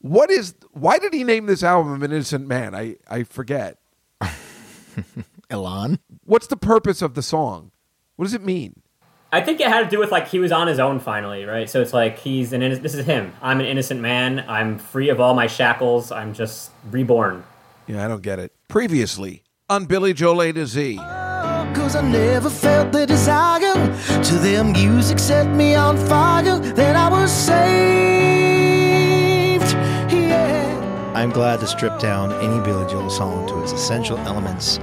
What is? Why did he name this album "An Innocent Man"? I I forget. Alon. What's the purpose of the song? What does it mean? I think it had to do with like he was on his own finally, right? So it's like he's an inno- this is him. I'm an innocent man. I'm free of all my shackles. I'm just reborn. Yeah, I don't get it. Previously on Billy Joel A to Z. Oh, Cause I never felt the desire to their music set me on fire. Then I was saved. Yeah. I'm glad to strip down any Billy Joel song to its essential elements.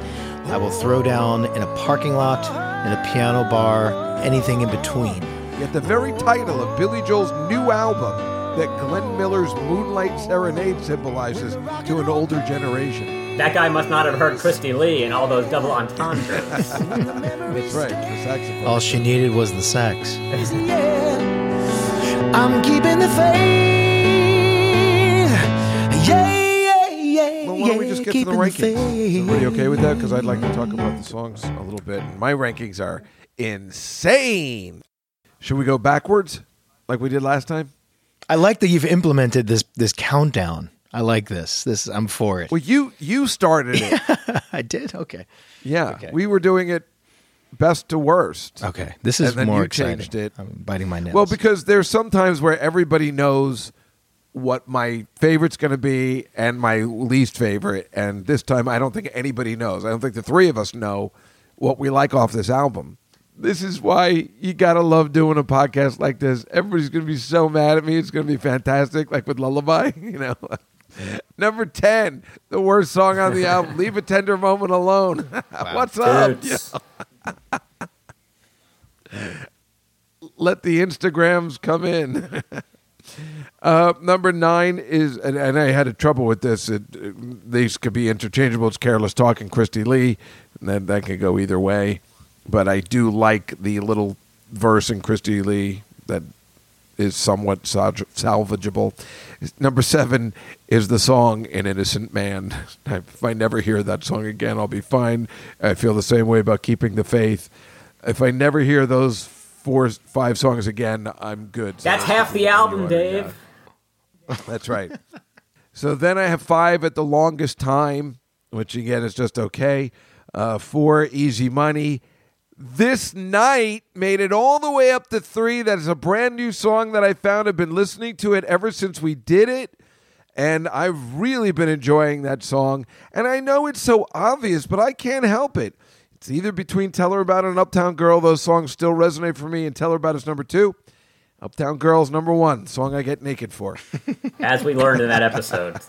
I will throw down in a parking lot, in a piano bar, anything in between. Yet the very title of Billy Joel's new album that Glenn Miller's Moonlight Serenade symbolizes to an older generation. That guy must not have heard Christie Lee and all those double entendres. That's right, the saxophone. All she needed was the sax. I'm keeping the faith. Yeah, yeah, yeah. Well, why don't we just get to the rankings? Is everybody okay with that? Because I'd like to talk about the songs a little bit. My rankings are insane. Should we go backwards like we did last time? I like that you've implemented this this countdown. I like this. This I'm for it. Well, you you started it. I did. Okay. Yeah, Okay. we were doing it best to worst. Okay. This is And then more you exciting. changed it. I'm biting my nails. Well, because there's sometimes where everybody knows what my favorite's going to be and my least favorite, and this time I don't think anybody knows. I don't think the three of us know what we like off this album. This is why you gotta love doing a podcast like this. Everybody's gonna be so mad at me. It's gonna be fantastic, like with Lullaby, you know. Number ten, the worst song on the album. Leave a tender moment alone. What's up? Let the Instagrams come in. Uh, number nine is, and, and I had a trouble with this. It, it- these could be interchangeable. It's Careless Talk and Christie Lee, and that, that could go either way. But I do like the little verse in Christie Lee that is somewhat salvageable. Number seven is the song "An Innocent Man." If I never hear that song again, I'll be fine. I feel the same way about "Keeping the Faith." If I never hear those four, five songs again, I'm good. So That's this half the album, Dave. That's right. so then I have five at the longest time, which again is just okay. Uh, four, Easy Money. This night made it all the way up to three. That is a brand new song that I found. I've been listening to it ever since we did it. And I've really been enjoying that song. And I know it's so obvious, but I can't help it. It's either between Tell Her About It and Uptown Girl. Those songs still resonate for me. And Tell Her About It's number two. Uptown Girl's number one. Song I get naked for. As we learned in that episode.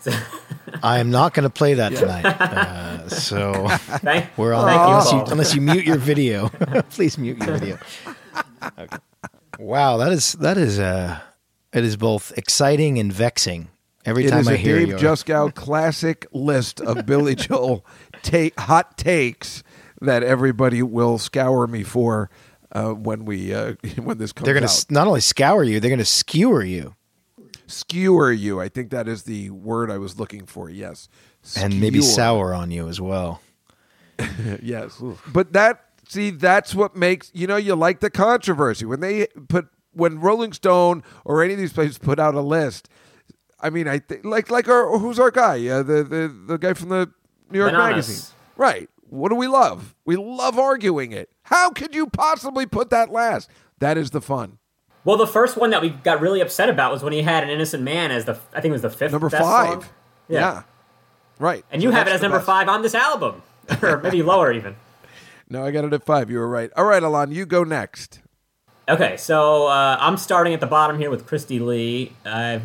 I am not going to play that tonight. Uh, so Thank, we're on thank unless, you, you, unless you mute your video. Please mute your video. Okay. Wow, that is that is uh, it is both exciting and vexing every It time is I a hear Dave your Juskow classic list of Billy Joel ta- hot takes that everybody will scour me for uh, when we uh, when this comes They're going out. to not only scour you, they're going to skewer you, skewer you. I think that is the word I was looking for. Yes, and maybe sour on you as well. Yes, but that see that's what makes you know you like the controversy when they put when Rolling Stone or any of these places put out a list. I mean, I think like like our who's our guy? Uh, the the the guy from the New York Bananas. Magazine, right? What do we love? We love arguing it. How could you possibly put that last? That is the fun. Well, the first one that we got really upset about was when he had an innocent man as the I think it was the fifth Number five. song. Yeah. Right. And you So have it as number best. five on this album, or maybe lower even. No, I got it at five. You were right. All right, Alon, you go next. Okay, so uh, I'm starting at the bottom here with Christie Lee. I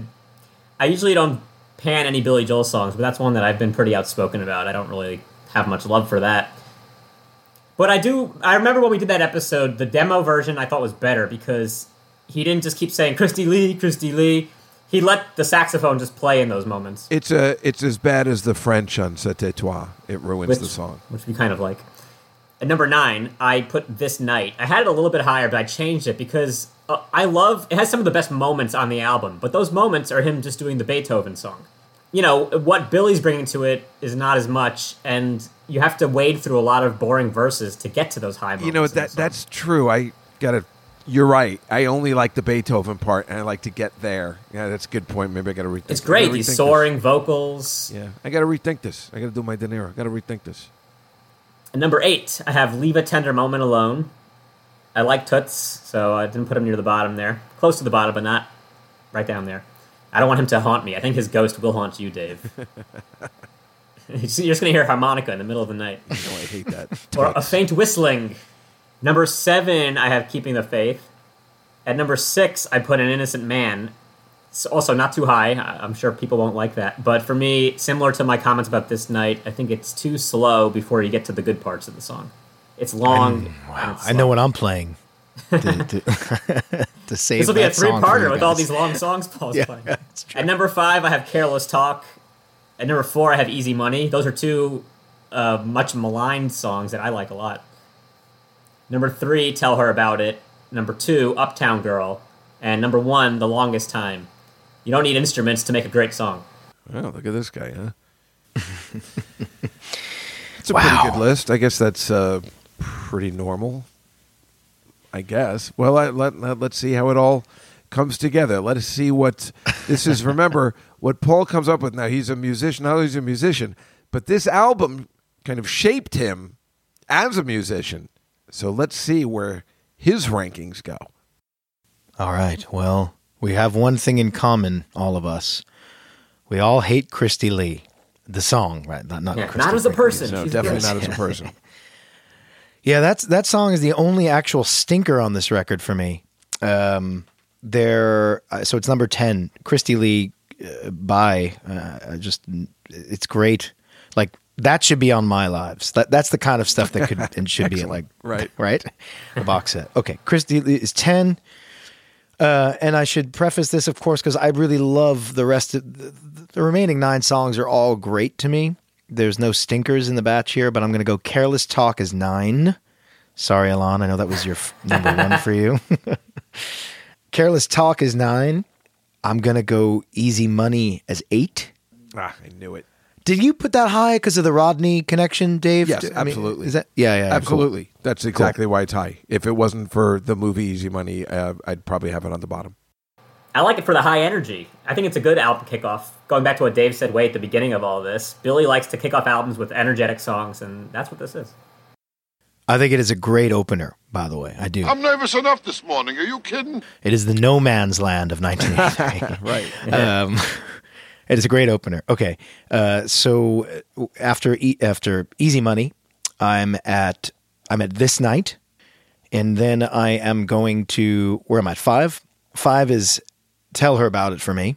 I usually don't pan any Billy Joel songs, but that's one that I've been pretty outspoken about. I don't really have much love for that. But I do. I remember when we did that episode, the demo version I thought was better because he didn't just keep saying Christie Lee, Christie Lee. He let the saxophone just play in those moments, It's a it's as bad as the French on C'était Toi. It ruins which, the song. which we kind of like. At number nine, I put This Night. I had it a little bit higher, but I changed it because uh, I love it. Has some of the best moments on the album, but those moments are him just doing the Beethoven song. You know what Billy's bringing to it is not as much, and you have to wade through a lot of boring verses to get to those high moments. You know that that's true. I got to You're right. I only like the Beethoven part, and I like to get there. Yeah, that's a good point. Maybe I got to rethink. It's great. gotta These rethink soaring vocals. Yeah, I got to rethink this. I got to do my De Niro. I got to rethink this. And number eight, I have Leave a Tender Moment Alone. I like Toots, so I didn't put him near the bottom there. Close to the bottom, but not right down there. I don't want him to haunt me. I think his ghost will haunt you, Dave. You're just going to hear harmonica in the middle of the night. Know, I hate that. or a faint whistling. Number seven, I have Keeping the Faith. At number six, I put An Innocent Man. It's also not too high. I'm sure people won't like that. But for me, similar to my comments about this night, I think it's too slow before you get to the good parts of the song. It's long. and it's I know what I'm playing to, to, to save This will be a that song for three-parter with all these long songs Paul's Yeah, playing. true. At number five, I have "Careless Talk." At number four, I have "Easy Money." Those are two uh, much maligned songs that I like a lot. Number three, "Tell Her About It." Number two, "Uptown Girl," and number one, "The Longest Time." You don't need instruments to make a great song. Oh, look at this guy, huh? it's a Wow. pretty good list. I guess that's uh, pretty normal. I guess. Well, I, let, let let's see how it all comes together. Let us see what this is. Remember what Paul comes up with. Now he's a musician. Not only is a musician, but this album kind of shaped him as a musician. So let's see where his rankings go. All right. Well, we have one thing in common, all of us. We all hate Christie Lee, the song, right? Not, not, Yeah, Christie not as a person. No, She's definitely great. not as a person. Yeah, that's that song is the only actual stinker on this record for me. Um, there, uh, so it's number ten. Christie Lee, uh, by uh, just it's great. Like that should be on my lives. That that's the kind of stuff that could and should be like Right. right the box set. Okay, Christie Lee is ten. Uh, and I should preface this, of course, because I really love the rest of the, the remaining nine songs are all great to me. There's no stinkers in the batch here, but I'm going to go Careless Talk is nine. Sorry, Alon. I know that was your f- number one for you. Careless Talk is nine. I'm going to go Easy Money as eight. ah, I knew it. Did you put that high because of the Rodney connection, Dave? Yes, I mean, absolutely. is that yeah, yeah, cool. Absolutely. That's exactly why it's high. If it wasn't for the movie Easy Money, uh, I'd probably have it on the bottom. I like it for the high energy. I think it's a good album kickoff. Going back to what Dave said way at the beginning of all this, Billy likes to kick off albums with energetic songs, and that's what this is. I think it is a great opener. By the way, I do. I'm nervous enough this morning. Are you kidding? It is the no man's land of 1983. Right. um, it is a great opener. Okay, uh, so uh, after e- after Easy Money, I'm at I'm at this night, and then I am going to where am I? at? Five. Five is tell her about it for me.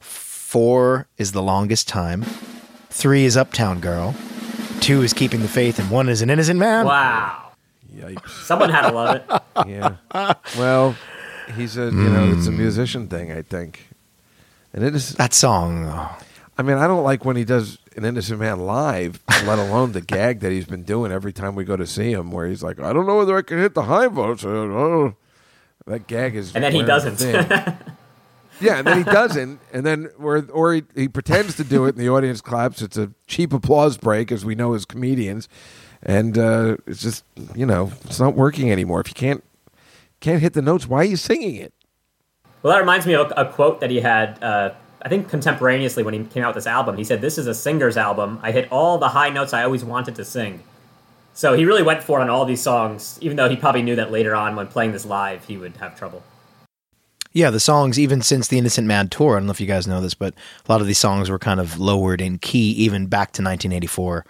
Four is the longest time. Three is Uptown Girl. Two is keeping the faith, and one is an innocent man. Wow. Yikes. Someone had to love it. Yeah. Well, he's a you know it's a musician thing I think, and it is. That song. oh, I mean, I don't like when he does an Innocent Man live, let alone the gag that he's been doing every time we go to see him, where he's like, I don't know whether I can hit the high votes. or- oh." That gag is, And then he wearing doesn't. thin. yeah, and then he doesn't, and then or or he, he pretends to do it, and the audience claps. It's a cheap applause break, as we know as comedians, and uh, it's just you know it's not working anymore. If you can't can't hit the notes, why are you singing it? Well, that reminds me of a, quote that he had, uh, I think contemporaneously when he came out with this album. He said, This is a singer's album. I hit all the high notes I always wanted to sing. So he really went for it on all these songs, even though he probably knew that later on when playing this live, he would have trouble. Yeah, the songs, even since the Innocent Man tour, I don't know if you guys know this, but a lot of these songs were kind of lowered in key even back to 1984.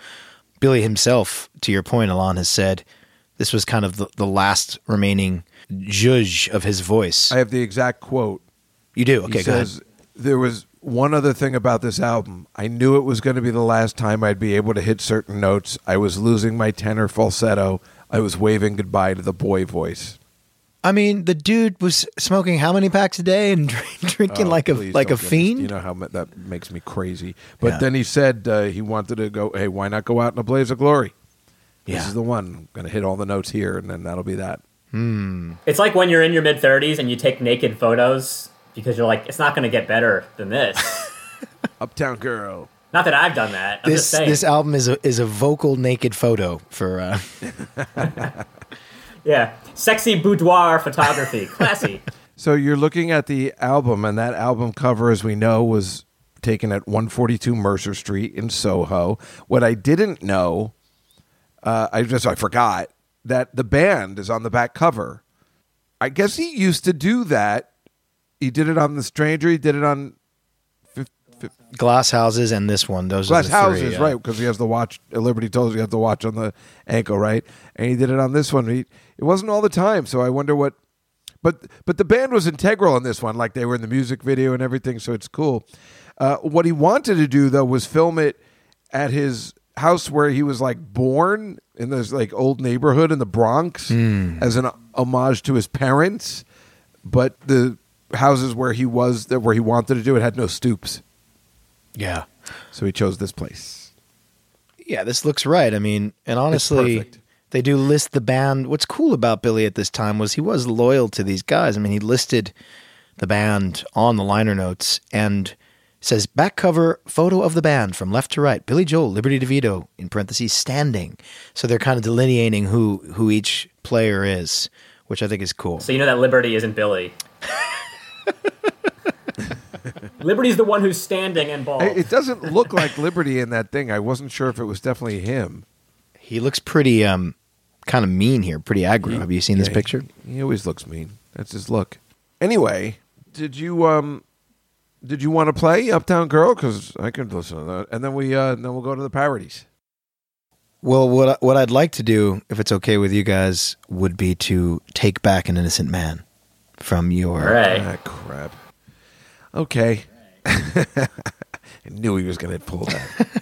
Billy himself, to your point, Alon has said this was kind of the, the last remaining judge of his voice. I have the exact quote. you do? Okay, he go ahead. there was one other thing about this album. I knew it was going to be the last time I'd be able to hit certain notes. I was losing my tenor falsetto. I was waving goodbye to the boy voice. I mean, the dude was smoking how many packs a day and drinking Oh, like a like a don't me- fiend? You know how that makes me crazy. But Yeah. then he said uh, he wanted to go. Hey, why not go out in a blaze of glory? This Yeah. is the one. I'm going to hit all the notes here, and then that'll be that. It's like when you're in your mid 30s and you take naked photos because you're like, it's not going to get better than this. Uptown Girl. not that I've done that. I'm this just saying. this album is a is a vocal naked photo for uh, Yeah, sexy boudoir photography, classy. So you're looking at the album, and that album cover, as we know, was taken at 142 Mercer Street in Soho. What I didn't know, uh, I just I forgot that the band is on the back cover. I guess he used to do that. He did it on The Stranger. He did it on fif- fif- Glass houses and this one. Those Glass are the three, Houses, yeah. right? Because he has the watch. uh, Liberty tells you have the watch on the ankle, right? And he did it on this one. He, it wasn't all the time, so I wonder what. But but the band was integral in this one, like they were in the music video and everything. So it's cool. Uh, what he wanted to do though was film it at his house where he was like born in this like old neighborhood in the Bronx as an homage to his parents. But the houses where he was that where he wanted to do it had no stoops, Yeah. so he chose this place. Yeah, this looks right. I mean, and honestly, perfect. They do list the band. What's cool about Billy at this time was he was loyal to these guys. I mean, he listed the band on the liner notes and says back cover photo of the band from left to right. Billy Joel, Liberty DeVito in parentheses standing. So they're kind of delineating who who each player is, which I think is cool. So you know that Liberty isn't Billy. Liberty's the one who's standing and bald. It it doesn't look like Liberty in that thing. I wasn't sure if it was definitely him. He looks pretty um kind of mean here, pretty aggro. Have you seen this Yeah, picture? He, he always looks mean. That's his look. Anyway, did you um did you want to play Uptown Girl? Because I could listen to that, and then we uh then we'll go to the parodies. Well, what I- what I'd like to do, if it's okay with you guys, would be to take back an innocent man from your. Hooray. Ah, crap. Okay. I knew he was going to pull that.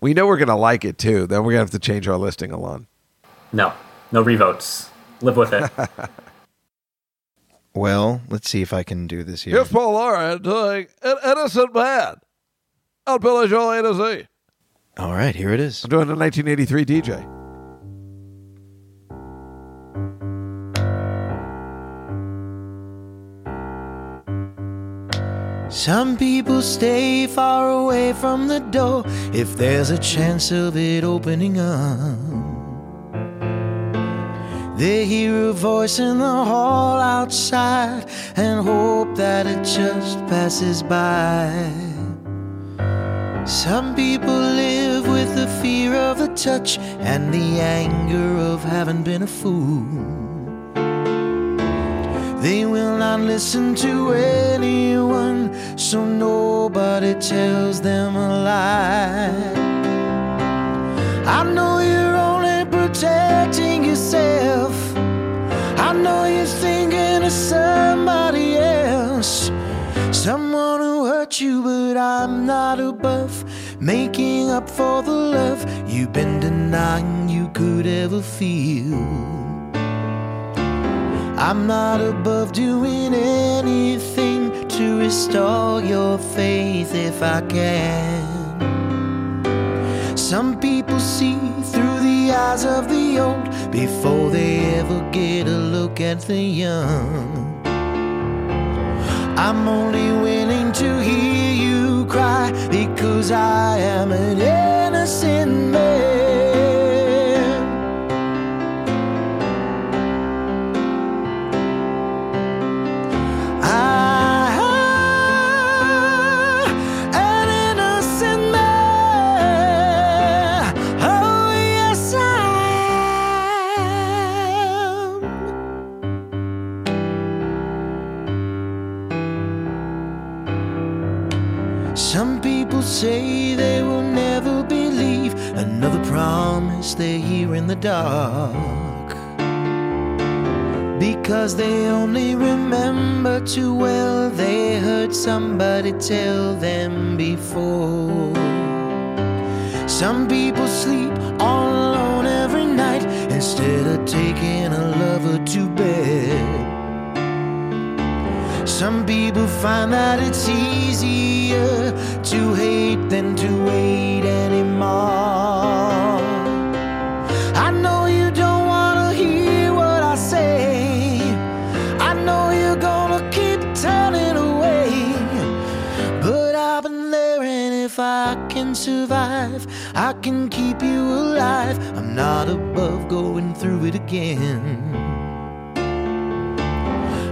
we know we're going to like it too. Then we're going to have to change our listing, Alon. No, no revotes. Live with it. Well, let's see if I can do this here. Here's Paul Loren doing an innocent man on Billy Joel A to Z. All right, here it is. I'm doing a 1983 DJ. Some people stay far away from the door if there's a chance of it opening up. They hear a voice in the hall outside and hope that it just passes by. Some people live with the fear of the touch and the anger of having been a fool. They will not listen to anyone, so nobody tells them a lie. I know you're only protecting yourself. I know you're thinking of somebody else, someone who hurt you, but I'm not above making up for the love you've been denying you could ever feel. I'm not above doing anything to restore your faith if I can. Some people see through the eyes of the old before they ever get a look at the young. I'm only willing to hear you cry because I am an innocent man. Say they will never believe another promise they hear in the dark. Because they only remember too well they heard somebody tell them before. Some people sleep find that it's easier to hate than to wait anymore. I know you don't wanna hear what I say. I know you're gonna keep turning away. But I've been there, and if I can survive. I can keep you alive. I'm not above going through it again.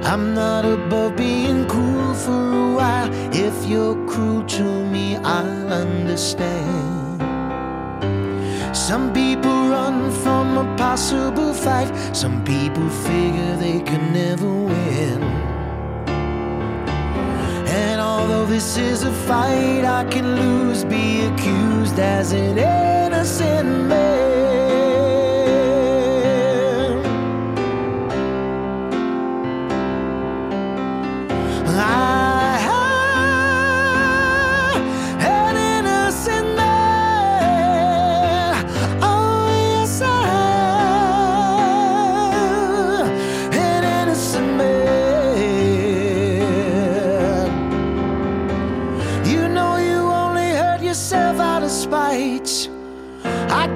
I'm not above being cruel for a while. If you're cruel to me, I'll understand. Some people run from a possible fight. Some people figure they can never win. And although this is a fight, I can lose, be accused as an innocent man.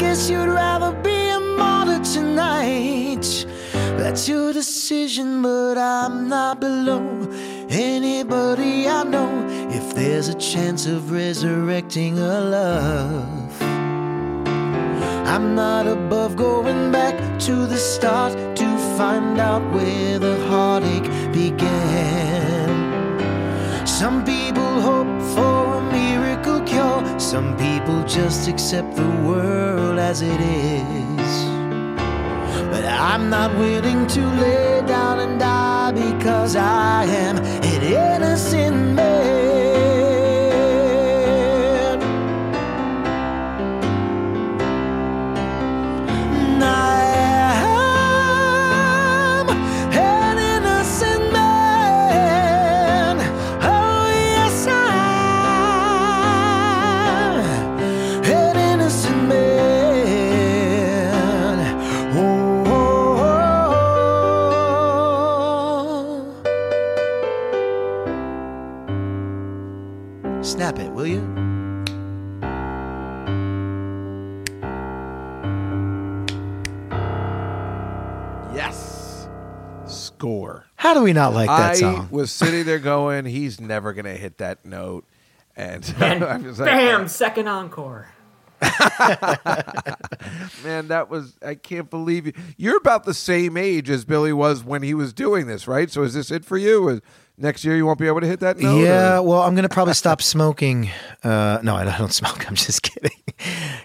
Guess you'd rather be a martyr tonight. That's your decision, but I'm not below anybody I know. If there's a chance of resurrecting a love, I'm not above going back to the start to find out where the heartache began. Some people Some people just accept the world as it is. But I'm not willing to lay down and die because I am an innocent man. Snap it, will you? Yes. Score. How do we not like that song? I song? was sitting there going, he's never going to hit that note. And And I was like, bam, oh. second encore. man, that was, I can't believe you. You're about the same age as Billy was when he was doing this, right? So is this it for you? Is next year you won't be able to hit that note? Yeah, or- well, I'm gonna probably stop smoking. Uh, no, I don't smoke. I'm just kidding.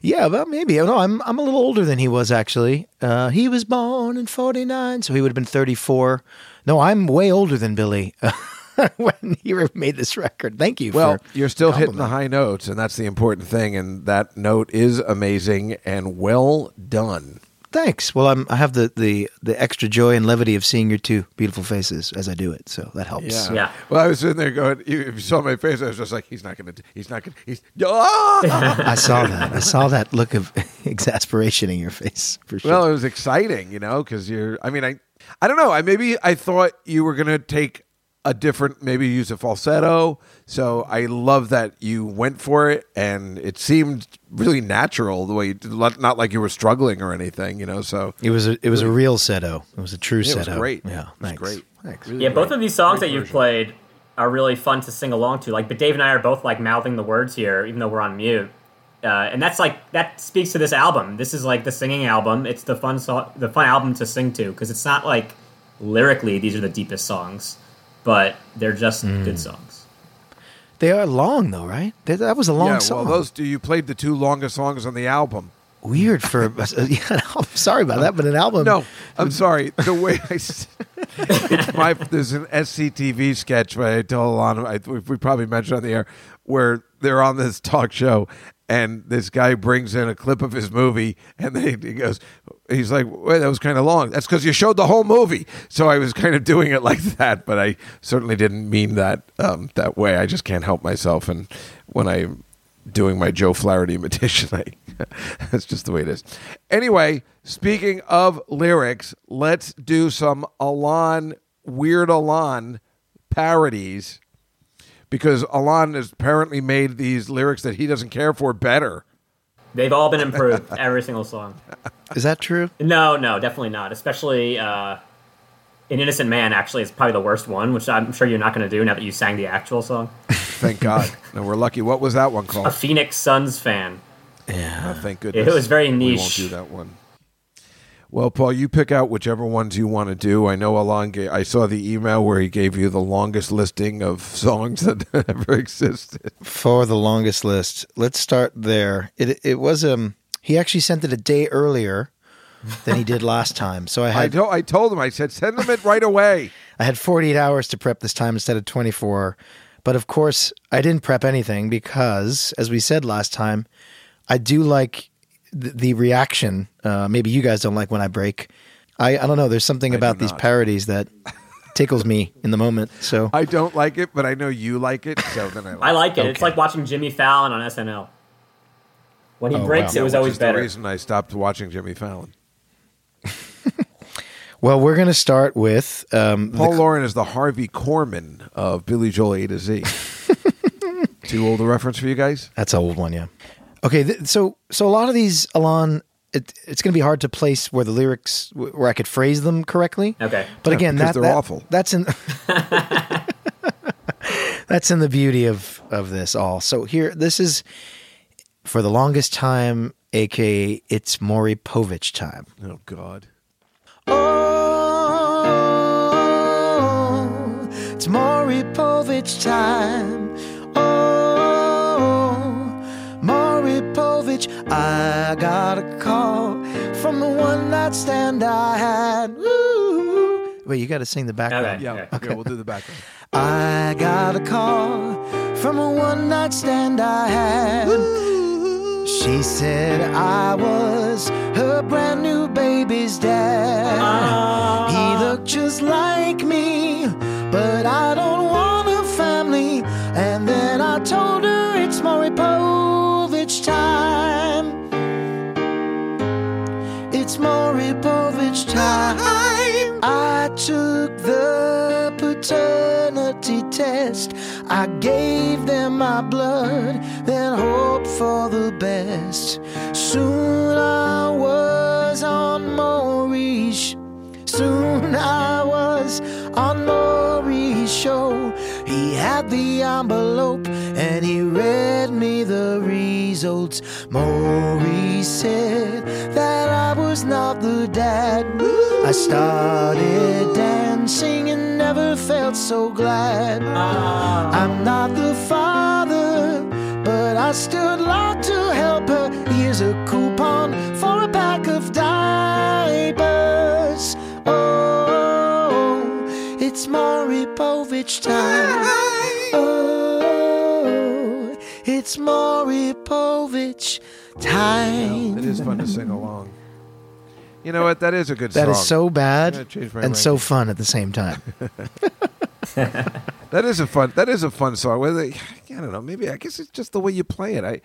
yeah, well, maybe. No, I'm I'm a little older than he was actually. Uh, he was born in '49, so he would have been 34. No, I'm way older than Billy when he made this record. Thank you. Well, you're still hitting the high notes, and that's the important thing. And that note is amazing and well done. Thanks. Well, I'm I have the the the extra joy and levity of seeing your two beautiful faces as I do it, so that helps. Yeah. Well, I was sitting there going, you, if you saw my face, I was just like, he's not going to, he's not going to, he's, ah! I saw that. I saw that look of exasperation in your face for sure. Well, it was exciting, you know, because you're. I mean, I, I don't know. I maybe I thought you were gonna take a different, maybe use a falsetto. So I love that you went for it, and it seemed really natural the way you did, not like you were struggling or anything, you know. So It was a it was a real seto. It was a true Yeah, it was seto. great. Yeah, It was thanks. great. Thanks. Really Yeah, both of these songs Great that you've version. played are really fun to sing along to. Like, but Dave and I are both like mouthing the words here, even though we're on mute. Uh, and that's like that speaks to this album. This is like the singing album. It's the fun so- the fun album to sing to because it's not like lyrically these are the deepest songs, but they're just Mm. good songs. They are long though, right? They, that was a long yeah, song. well, those two you played the two longest songs on the album. Weird for. yeah, I'm sorry about that, but an album. No, I'm sorry. The way I, s- it's my there's an SCTV sketch where I tell Alana, I, we, we probably mentioned on the air where they're on this talk show and this guy brings in a clip of his movie and they, he goes, he's like, "Wait, that was kind of long." That's because you showed the whole movie. So I was kind of doing it like that, but I certainly didn't mean that um, that way. I just can't help myself, and when i'm doing my Joe Flaherty imitation. I, that's just the way it is. Anyway, speaking of lyrics, let's do some Alon Weird Alon parodies because Alon has apparently made these lyrics that he doesn't care for better. They've all been improved, every single song. Is that true? No, no, definitely not. Especially uh, An Innocent Man, actually, is probably the worst one, which I'm sure you're not going to do now that you sang the actual song. thank God. No, we're lucky. What was that one called? A? Phoenix Suns fan. Yeah. Oh, thank goodness. It was very niche. We won't do that one. Well, Paul, you pick out whichever ones you want to do. I know Alon. Ga- I saw the email where he gave you the longest listing of songs that ever existed. For the longest list, let's start there. It it was um he actually sent it a day earlier than he did last time. So I I, had to- I told him. I said, send them it right away. I had 48 hours to prep this time instead of 24. But of course, I didn't prep anything because, as we said last time, I do like the, the reaction. Uh, maybe you guys don't like when I break. I, I don't know. There's something I about these not. parodies that tickles me in the moment. So I don't like it, but I know you like it, so then I like I like it. It's Okay. like watching Jimmy Fallon on SNL. When he Oh, breaks, wow. it was Which always is better. The reason I stopped watching Jimmy Fallon. Well, we're going to start with um, the- Paul Loren is the Harvey Korman of Billy Joel A to Z. Too old a reference for you guys? That's an old one, yeah. Okay, th- so so a lot of these, Alon, it, it's going to be hard to place where the lyrics where I could phrase them correctly. Okay. but Yeah, again, because that, they're that- awful. That's in that's in the beauty of of this all. So here, this is for the longest time, aka it's Maury Povich time. Oh God. Oh, it's Maury Povich time. Oh, I got a call from the one night stand I had. Ooh. Wait, you got to sing the background. Okay. Yeah. Okay. We'll do the background. I got a call from a one night stand I had. She said I was her brand new baby's dad. Ah. He looked just like me, but I don't want a family. And then I told her it's Maury Povich time. It's Maury Povich time. I took the paternity test. I gave them my blood, then hoped for the best. Soon I was on Maury's. Soon I was on show. He had the envelope and he read me the results. Maurice said that I was not the dad. I started dancing and never felt so glad. I'm not the father, but I stood like to help her. Here's a coupon for a pack of diapers. Oh, it's Maury Time. Oh, it's Maury Povich time. It is fun to sing along. You know what? That is a good That song. is so bad and so fun at the same time. That is a fun. That is a fun song. Whether I don't know. Maybe I guess it's just the way you play it. I,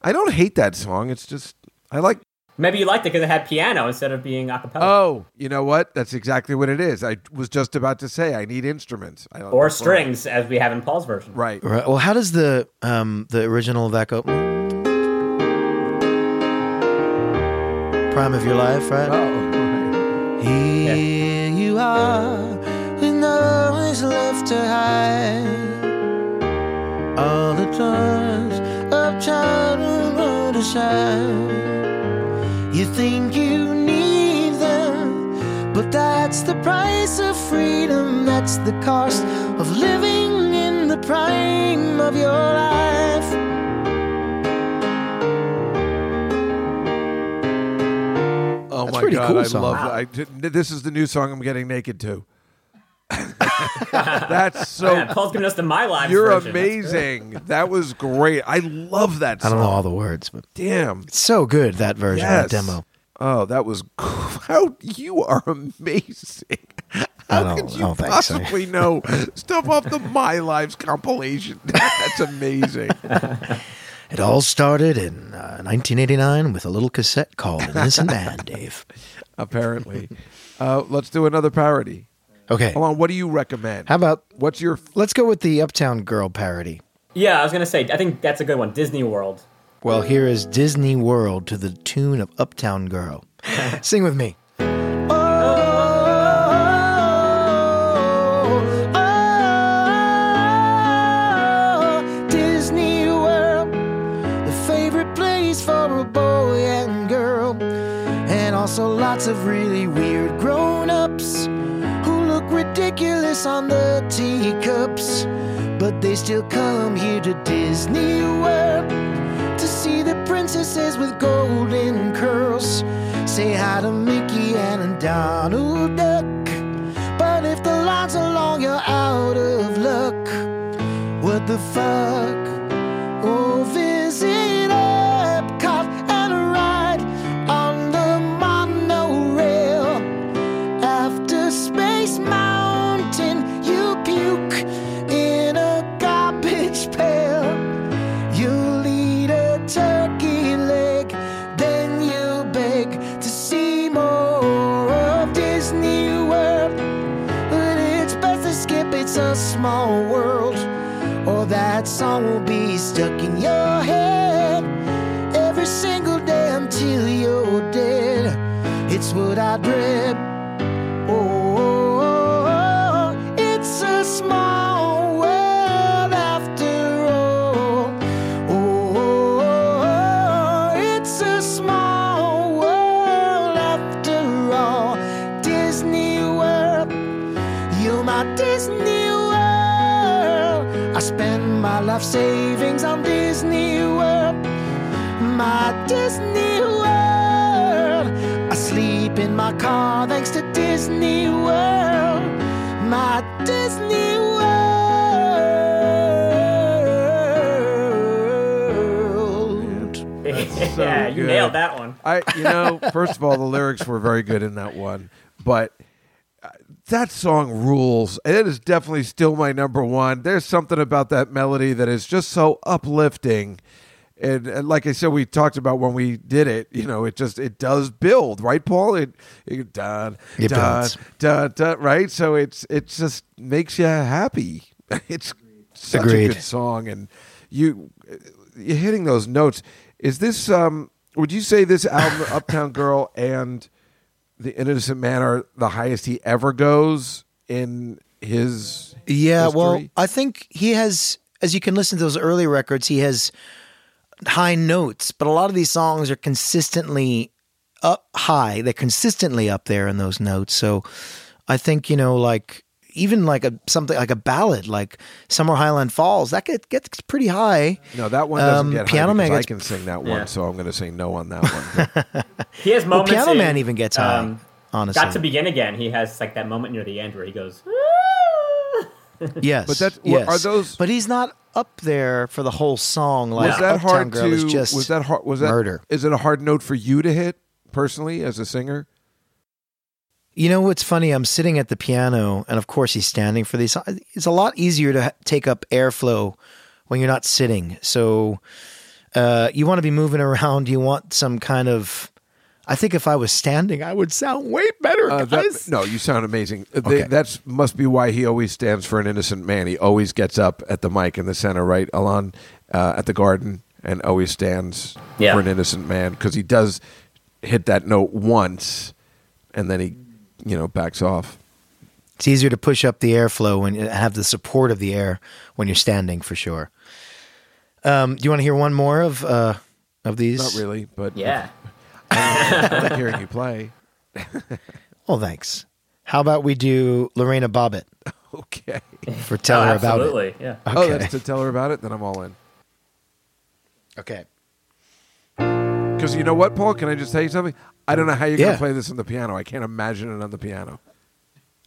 I don't hate that song. It's just I like. Maybe you liked it because it had piano instead of being a cappella. Oh, you know what? That's exactly what it is. I was just about to say I need instruments. I don't or prefer- strings, as we have in Paul's version. Right. Right. Well, how does the um the original of that go? Prime of your life, right? Oh. Here you are, with nothing left to hide. All the times of childhood tried aside. You think you need them, but that's the price of freedom. That's the cost of living in the prime of your life. Oh That's my god! cool I song. love. Wow. I, this is the new song I'm getting naked to. That's so. Yeah, Paul's giving us the My Lives You're version. Amazing. That was great. I love that I don't know all the words, but Damn. it's so good that version, Yes. that demo. Oh, that was. How you are amazing. How don't- could I you don't think so. possibly know stuff off the My Lives compilation? That's amazing. It all started in uh, 1989 with a little cassette called "Innocent Man," Dave. Apparently, uh, let's do another parody. Okay, Hold on. What do you recommend? how about What's your? let's go with the Uptown Girl parody. Yeah, I was gonna say. I think that's a good one. Disney World. Well, here is Disney World to the tune of Uptown Girl. Sing with me. Oh, oh perfect place for a boy and girl. And also lots of really weird grown ups who look ridiculous on the teacups. But they still come here to Disney World to see the princesses with golden curls. Say hi to Mickey and Donald Duck. But if the lines are long, you're out of luck. What the fuck? Oh, that song will be stuck in your head every single day until you're dead. It's what I dread. Oh, it's a small world after all. Oh, it's a small world after all. Disney World, you're my Disney life savings on Disney World. My Disney World. I sleep in my car thanks to Disney World. My Disney World. so yeah, you good. nailed that one. I, you know, first of all, the lyrics were very good in that one, but that song rules. It is definitely still my number one. There's something about that melody that is just so uplifting. And, and like I said, we talked about when we did it. You know, it just it does build, right, Paul? It, it dun, It dun, dun, dun, right. So it's it just makes you happy. It's such Agreed. a good song, and you you're hitting those notes. Is this? um Would you say this album, Uptown Girl, and The Innocent Man, are the highest he ever goes in his? Yeah, well. I think he has, as you can listen to those early records, he has high notes, but a lot of these songs are consistently up high. They're consistently up there in those notes. So I think, you know, like even like a something like a ballad like Summer Highland Falls, that get, gets pretty high. no, that one doesn't um, get Piano high Man because I can sing that one, Yeah. so I'm going to say no on that one. He has Well. Piano in, Man even gets high, um, honestly. Got to begin again. He has like that moment near the end where he goes. yes. But that- yes. are those- But he's not up there for the whole song like was that Uptown hard Girl to? is just was that hard? Was that murder. Is it a hard note for you to hit personally as a singer? You know what's funny? I'm sitting at the piano, and of course he's standing for these. It's a lot easier to take up airflow when you're not sitting. So uh, you want to be moving around. You want some kind of. I think if I was standing, I would sound way better, Uh, guys. that, no, you sound amazing. Uh, Okay. They, that's must be why he always stands for an innocent man. He always gets up at the mic in the center, right, Alon, uh, at the garden, and always stands Yeah. for an innocent man because he does hit that note once, and then he, you know, backs off. It's easier to push up the airflow and have the support of the air when you're standing, for sure. Um, do you want to hear one more of uh, of these? Not really, but Yeah. I like hearing you play. Well, thanks. How about we do Lorena Bobbitt Okay. for Tell oh, Her About It? absolutely. Yeah. Oh, that's to tell her about it. Then I'm all in. Okay. Because you know what, Paul? Can I just tell you something? I don't know how you're gonna play this on the piano. I can't imagine it on the piano.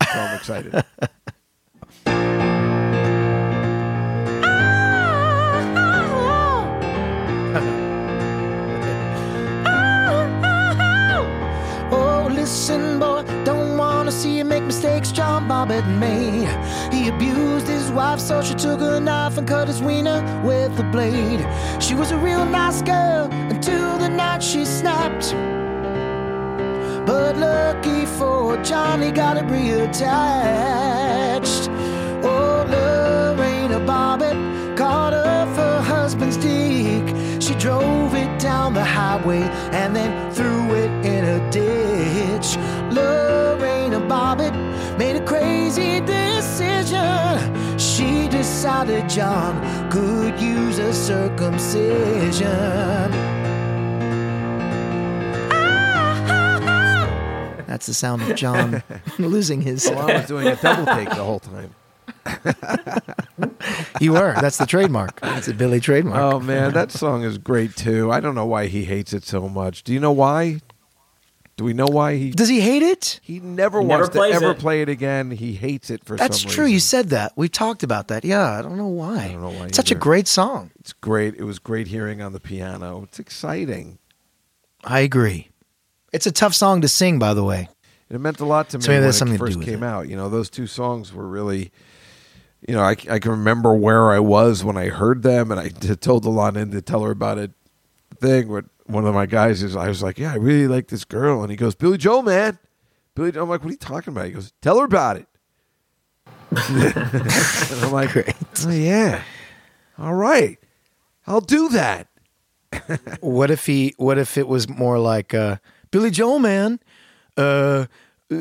So I'm excited. Oh, listen, boy, don't wanna see you make mistakes John Bobbitt made. He abused his wife, so she took a knife and cut his wiener with a blade. She was a real nice girl until the night she snapped. But lucky for Johnny, got it reattached. Oh, Lorena Bobbitt caught up her husband's dick. She drove it down the highway and then threw it in a ditch. Lorena Bobbitt made a crazy decision. She decided John could use a circumcision. That's the sound of John losing his. Well, I was doing a double take the whole time. You were. That's the trademark. That's a Billy trademark. Oh man, that song is great too. I don't know why he hates it so much. Do you know why? Do we know why he Does he hate it? he never He wants never to ever it. play it again? He hates it for That's some true. You said that. We talked about that. Yeah, I don't know why. I don't know why It's such a great song. It's great. It was great hearing on the piano. It's exciting. I agree. It's a tough song to sing, by the way. It meant a lot to me So when it first came it. out. You know, those two songs were really, you know, I, I can remember where I was when I heard them, and I told Alana to tell her about it. Thing, what one of my guys is, I was like, yeah, I really like this girl, and he goes, Billy Joel, man, Billy. Joel. I'm like, what are you talking about? He goes, tell her about it. and I'm like, Great. oh yeah, all right, I'll do that. What if he? What if it was more like uh, Billy Joel, man? Uh,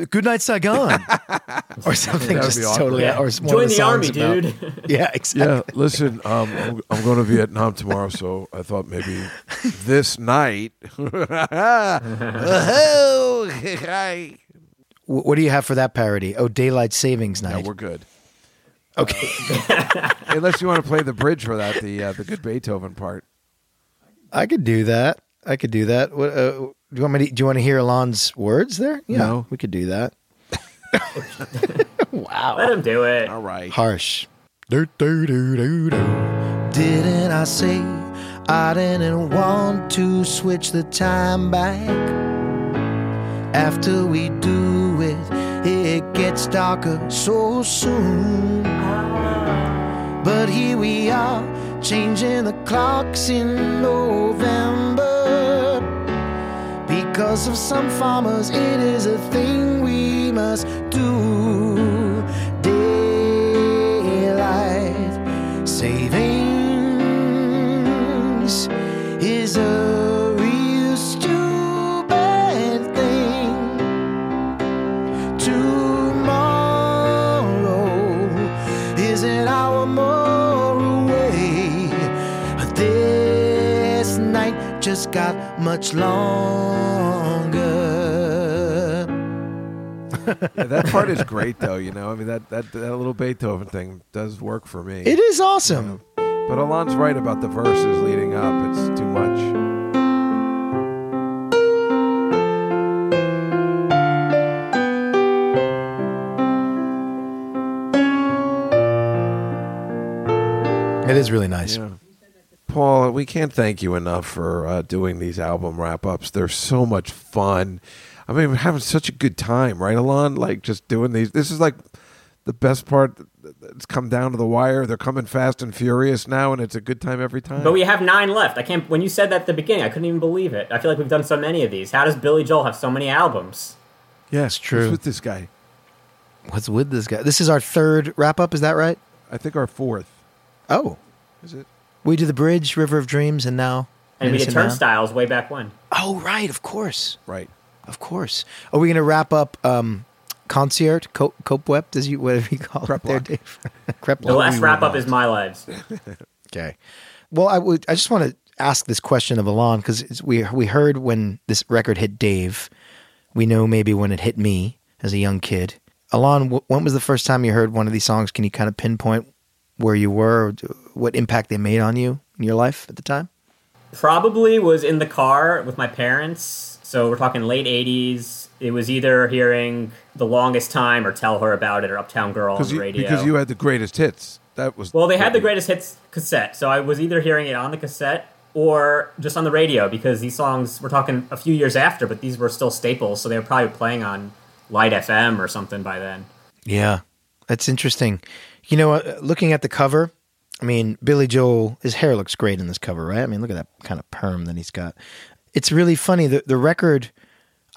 Good night, Saigon, or something. Just awkward. totally. Yeah. Or one Join the, the army, about- dude. Yeah, exactly. Yeah, listen, um, I'm, I'm going to Vietnam tomorrow, so I thought maybe this night. Oh, hi. Wh- What do you have for that parody? Oh, daylight savings no, night. we're good. okay. Unless you want to play the bridge for that, the uh, the good Beethoven part. I could do that. I could do that. What, uh, do you want me? To, do you want to hear Alon's words there? Yeah, No. we could do that. wow. Let him do it. All right. Harsh. Do, do, do, do, do. Didn't I say I didn't want to switch the time back? After we do it, it gets darker so soon. But here we are, changing the clocks in November. Because of some farmers, it is a thing we must do. Daylight savings is a real stupid thing. Tomorrow is an hour more away. This night just got much longer. Yeah, that part is great, though. You know, I mean that that that little Beethoven thing does work for me. It is awesome. But Alon's right about the verses leading up. It's too much. It is really nice. Yeah. Paul, we can't thank you enough for uh, doing these album wrap ups. They're so much fun. I mean, we're having such a good time, right, Alon? Like just doing these. This is like the best part. It's come down to the wire. They're coming fast and furious now, and it's a good time every time. But we have nine left. I can't. When you said that at the beginning, I couldn't even believe it. I feel like we've done so many of these. How does Billy Joel have so many albums? yeah, It's true. What's with this guy? What's with this guy? This is our third wrap up. Is that right? I think our fourth. Oh, Is it? We did the bridge, River of Dreams, and now. And we did Turnstiles way back when. Oh, right. Of course. Right. Of course. Are we going to wrap up um, concert, Co- Cope Web, as you whatever you call Crep it there. Dave? Crep The lock. last wrap up is My Lives. Okay. Well, I would. I just want to ask this question of Alon because we we heard when this record hit Dave. We know maybe when it hit me as a young kid. Alon, when was the first time you heard one of these songs? Can you kind of pinpoint where you were, what impact they made on you in your life at the time? Probably was in the car with my parents. So we're talking late 80s. It was either hearing The Longest Time or Tell Her About It or Uptown Girl on Because the you, radio. because you had the greatest hits. That was Well, they had the greatest hits cassette, so I was either hearing it on the cassette or just on the radio because these songs we're talking a few years after, but these were still staples, so they were probably playing on Light FM or something by then. Yeah, that's interesting. You know, uh, looking at the cover, I mean, Billy Joel, his hair looks great in this cover, right? I mean, look at that kind of perm that he's got. It's really funny. The the record,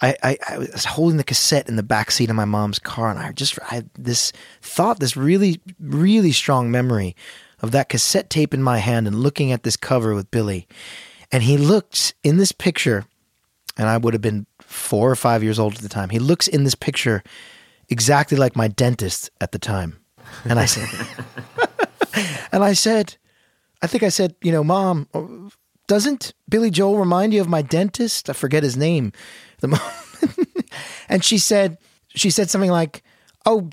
I, I, I was holding the cassette in the back seat of my mom's car, and I just I had this thought, this really, really strong memory of that cassette tape in my hand and looking at this cover with Billy. And he looks in this picture, and I would have been four or five years old at the time. He looks in this picture exactly like my dentist at the time. And I said, and I said, I think I said, you know, mom, doesn't Billy Joel remind you of my dentist? I forget his name. The mom, and she said she said something like, "Oh,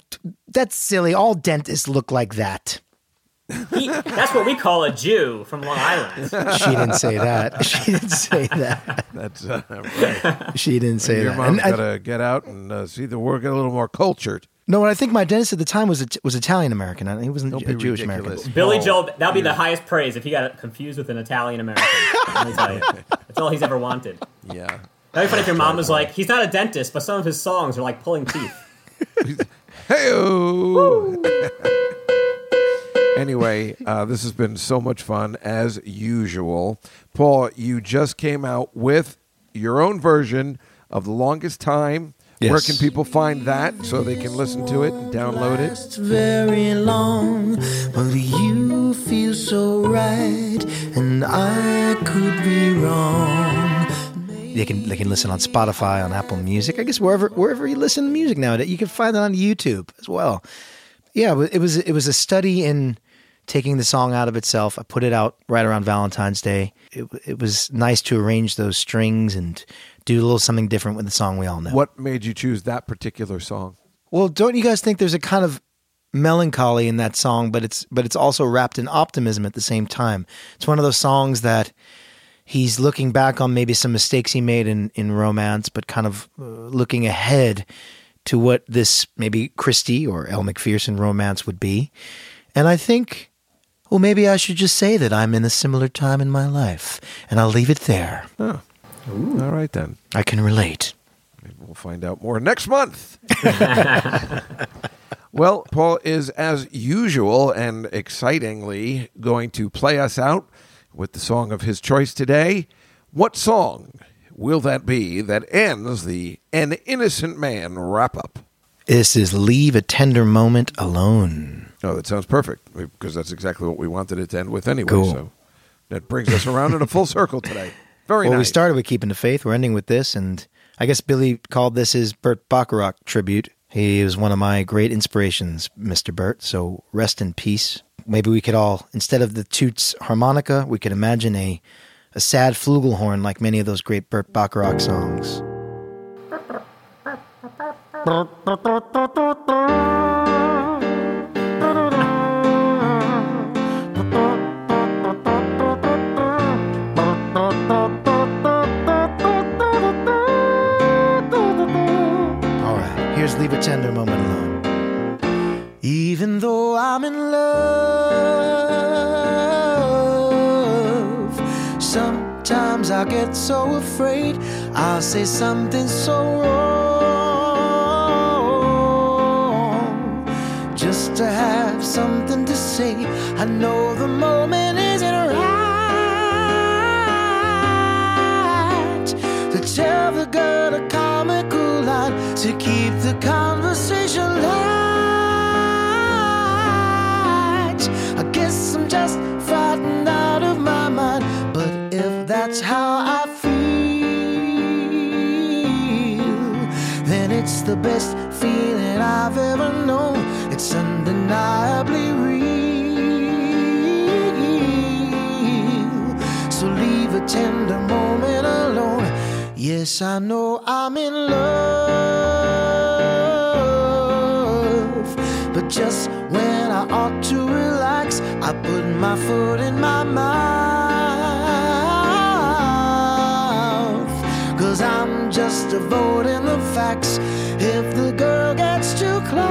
that's silly. All dentists look like that." He, that's what we call a Jew from Long Island. She didn't say that. She didn't say that. That's uh, right. She didn't say Your that. mom's And I- got to get out and uh, see the world get a little more cultured. No, what I think my dentist at the time was was Italian American. He wasn't Don't a Jewish American. Billy Paul, Joel, that'd be the highest praise if he got confused with an Italian American. Let me tell you. That's all he's ever wanted. Yeah. That'd be funny if your mom was like, he's not a dentist, but some of his songs are like pulling teeth. Hey. anyway, uh, this has been so much fun as usual. Paul, you just came out with your own version of the longest time. Where can people find that so they can listen to it and download it? Last very long, but you feel so right, and I could be wrong. They can they can listen on Spotify, on Apple Music. I guess wherever wherever you listen to music nowadays, you can find it on YouTube as well. Yeah, it was it was a study in taking the song out of itself. I put it out right around Valentine's Day. It, it was nice to arrange those strings and do a little something different with the song we all know. What made you choose that particular song? Well, don't you guys think there's a kind of melancholy in that song, but it's but it's also wrapped in optimism at the same time. It's one of those songs that he's looking back on maybe some mistakes he made in in romance, but kind of uh, looking ahead to what this maybe Christie or Elle Macpherson romance would be. And I think, well, maybe I should just say that I'm in a similar time in my life, and I'll leave it there. All right, then. I can relate. Maybe we'll find out more next month. well, Paul is, as usual and excitingly, going to play us out with the song of his choice today. What song will that be that ends the An Innocent Man wrap up? This is Leave a Tender Moment Alone. Oh, that sounds perfect because that's exactly what we wanted it to end with anyway. Cool. So that brings us around in a full circle today. Very well, we started with Keeping the Faith. We're ending with this, and I guess Billy called this his Burt Bacharach tribute. He was one of my great inspirations, Mr. Burt. So rest in peace. Maybe we could all, instead of the toots harmonica, we could imagine a, a sad flugelhorn like many of those great Burt Bacharach songs. Tender Moment Alone. Even though I'm in love, sometimes I get so afraid I'll say something so wrong just to have something to say. I know the moment isn't right to tell the girl a comical line to keep the I've ever known. It's undeniably real. So leave a tender moment alone. Yes, I know I'm in love. But just when I ought to relax, I put my foot in my mouth. Cause I'm just avoiding the facts. If the girl gets too close,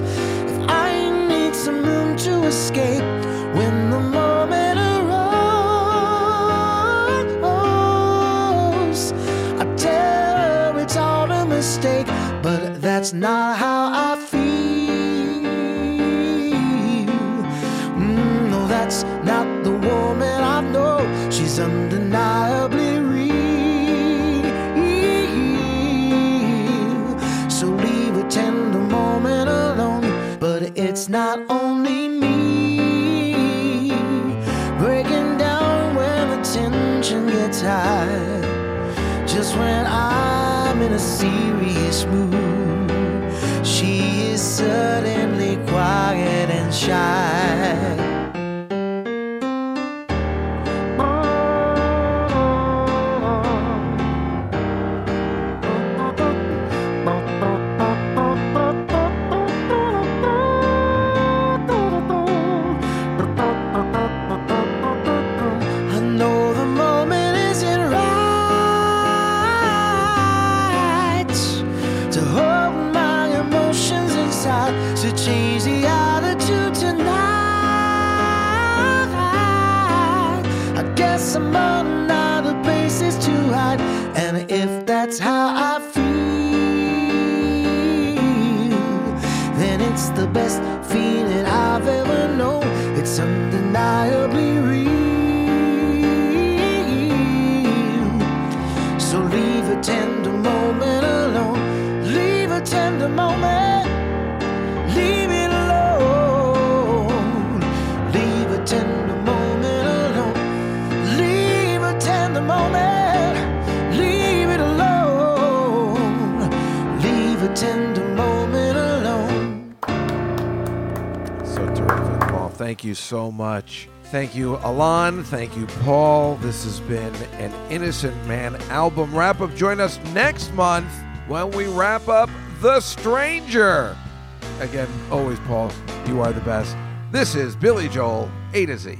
if I need some room to escape when the moment arose, I tell her it's all a mistake, but that's not how I feel. It's not only me breaking down when the tension gets high. Just when I'm in a serious mood, she is suddenly quiet and shy. Thank you so much. Thank you, Alon. Thank you, Paul. This has been an Innocent Man album wrap up. Join us next month when we wrap up The Stranger. Again, always, Paul, you are the best. This is Billy Joel, A to Z.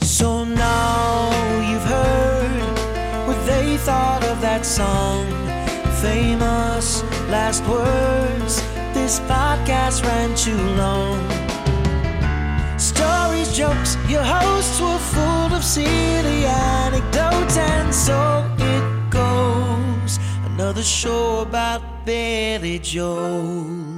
So now you've heard what they thought of that song. Famous last words. This podcast ran too long. Jokes, your hosts were full of silly anecdotes, and so it goes. Another show about Billy Joel.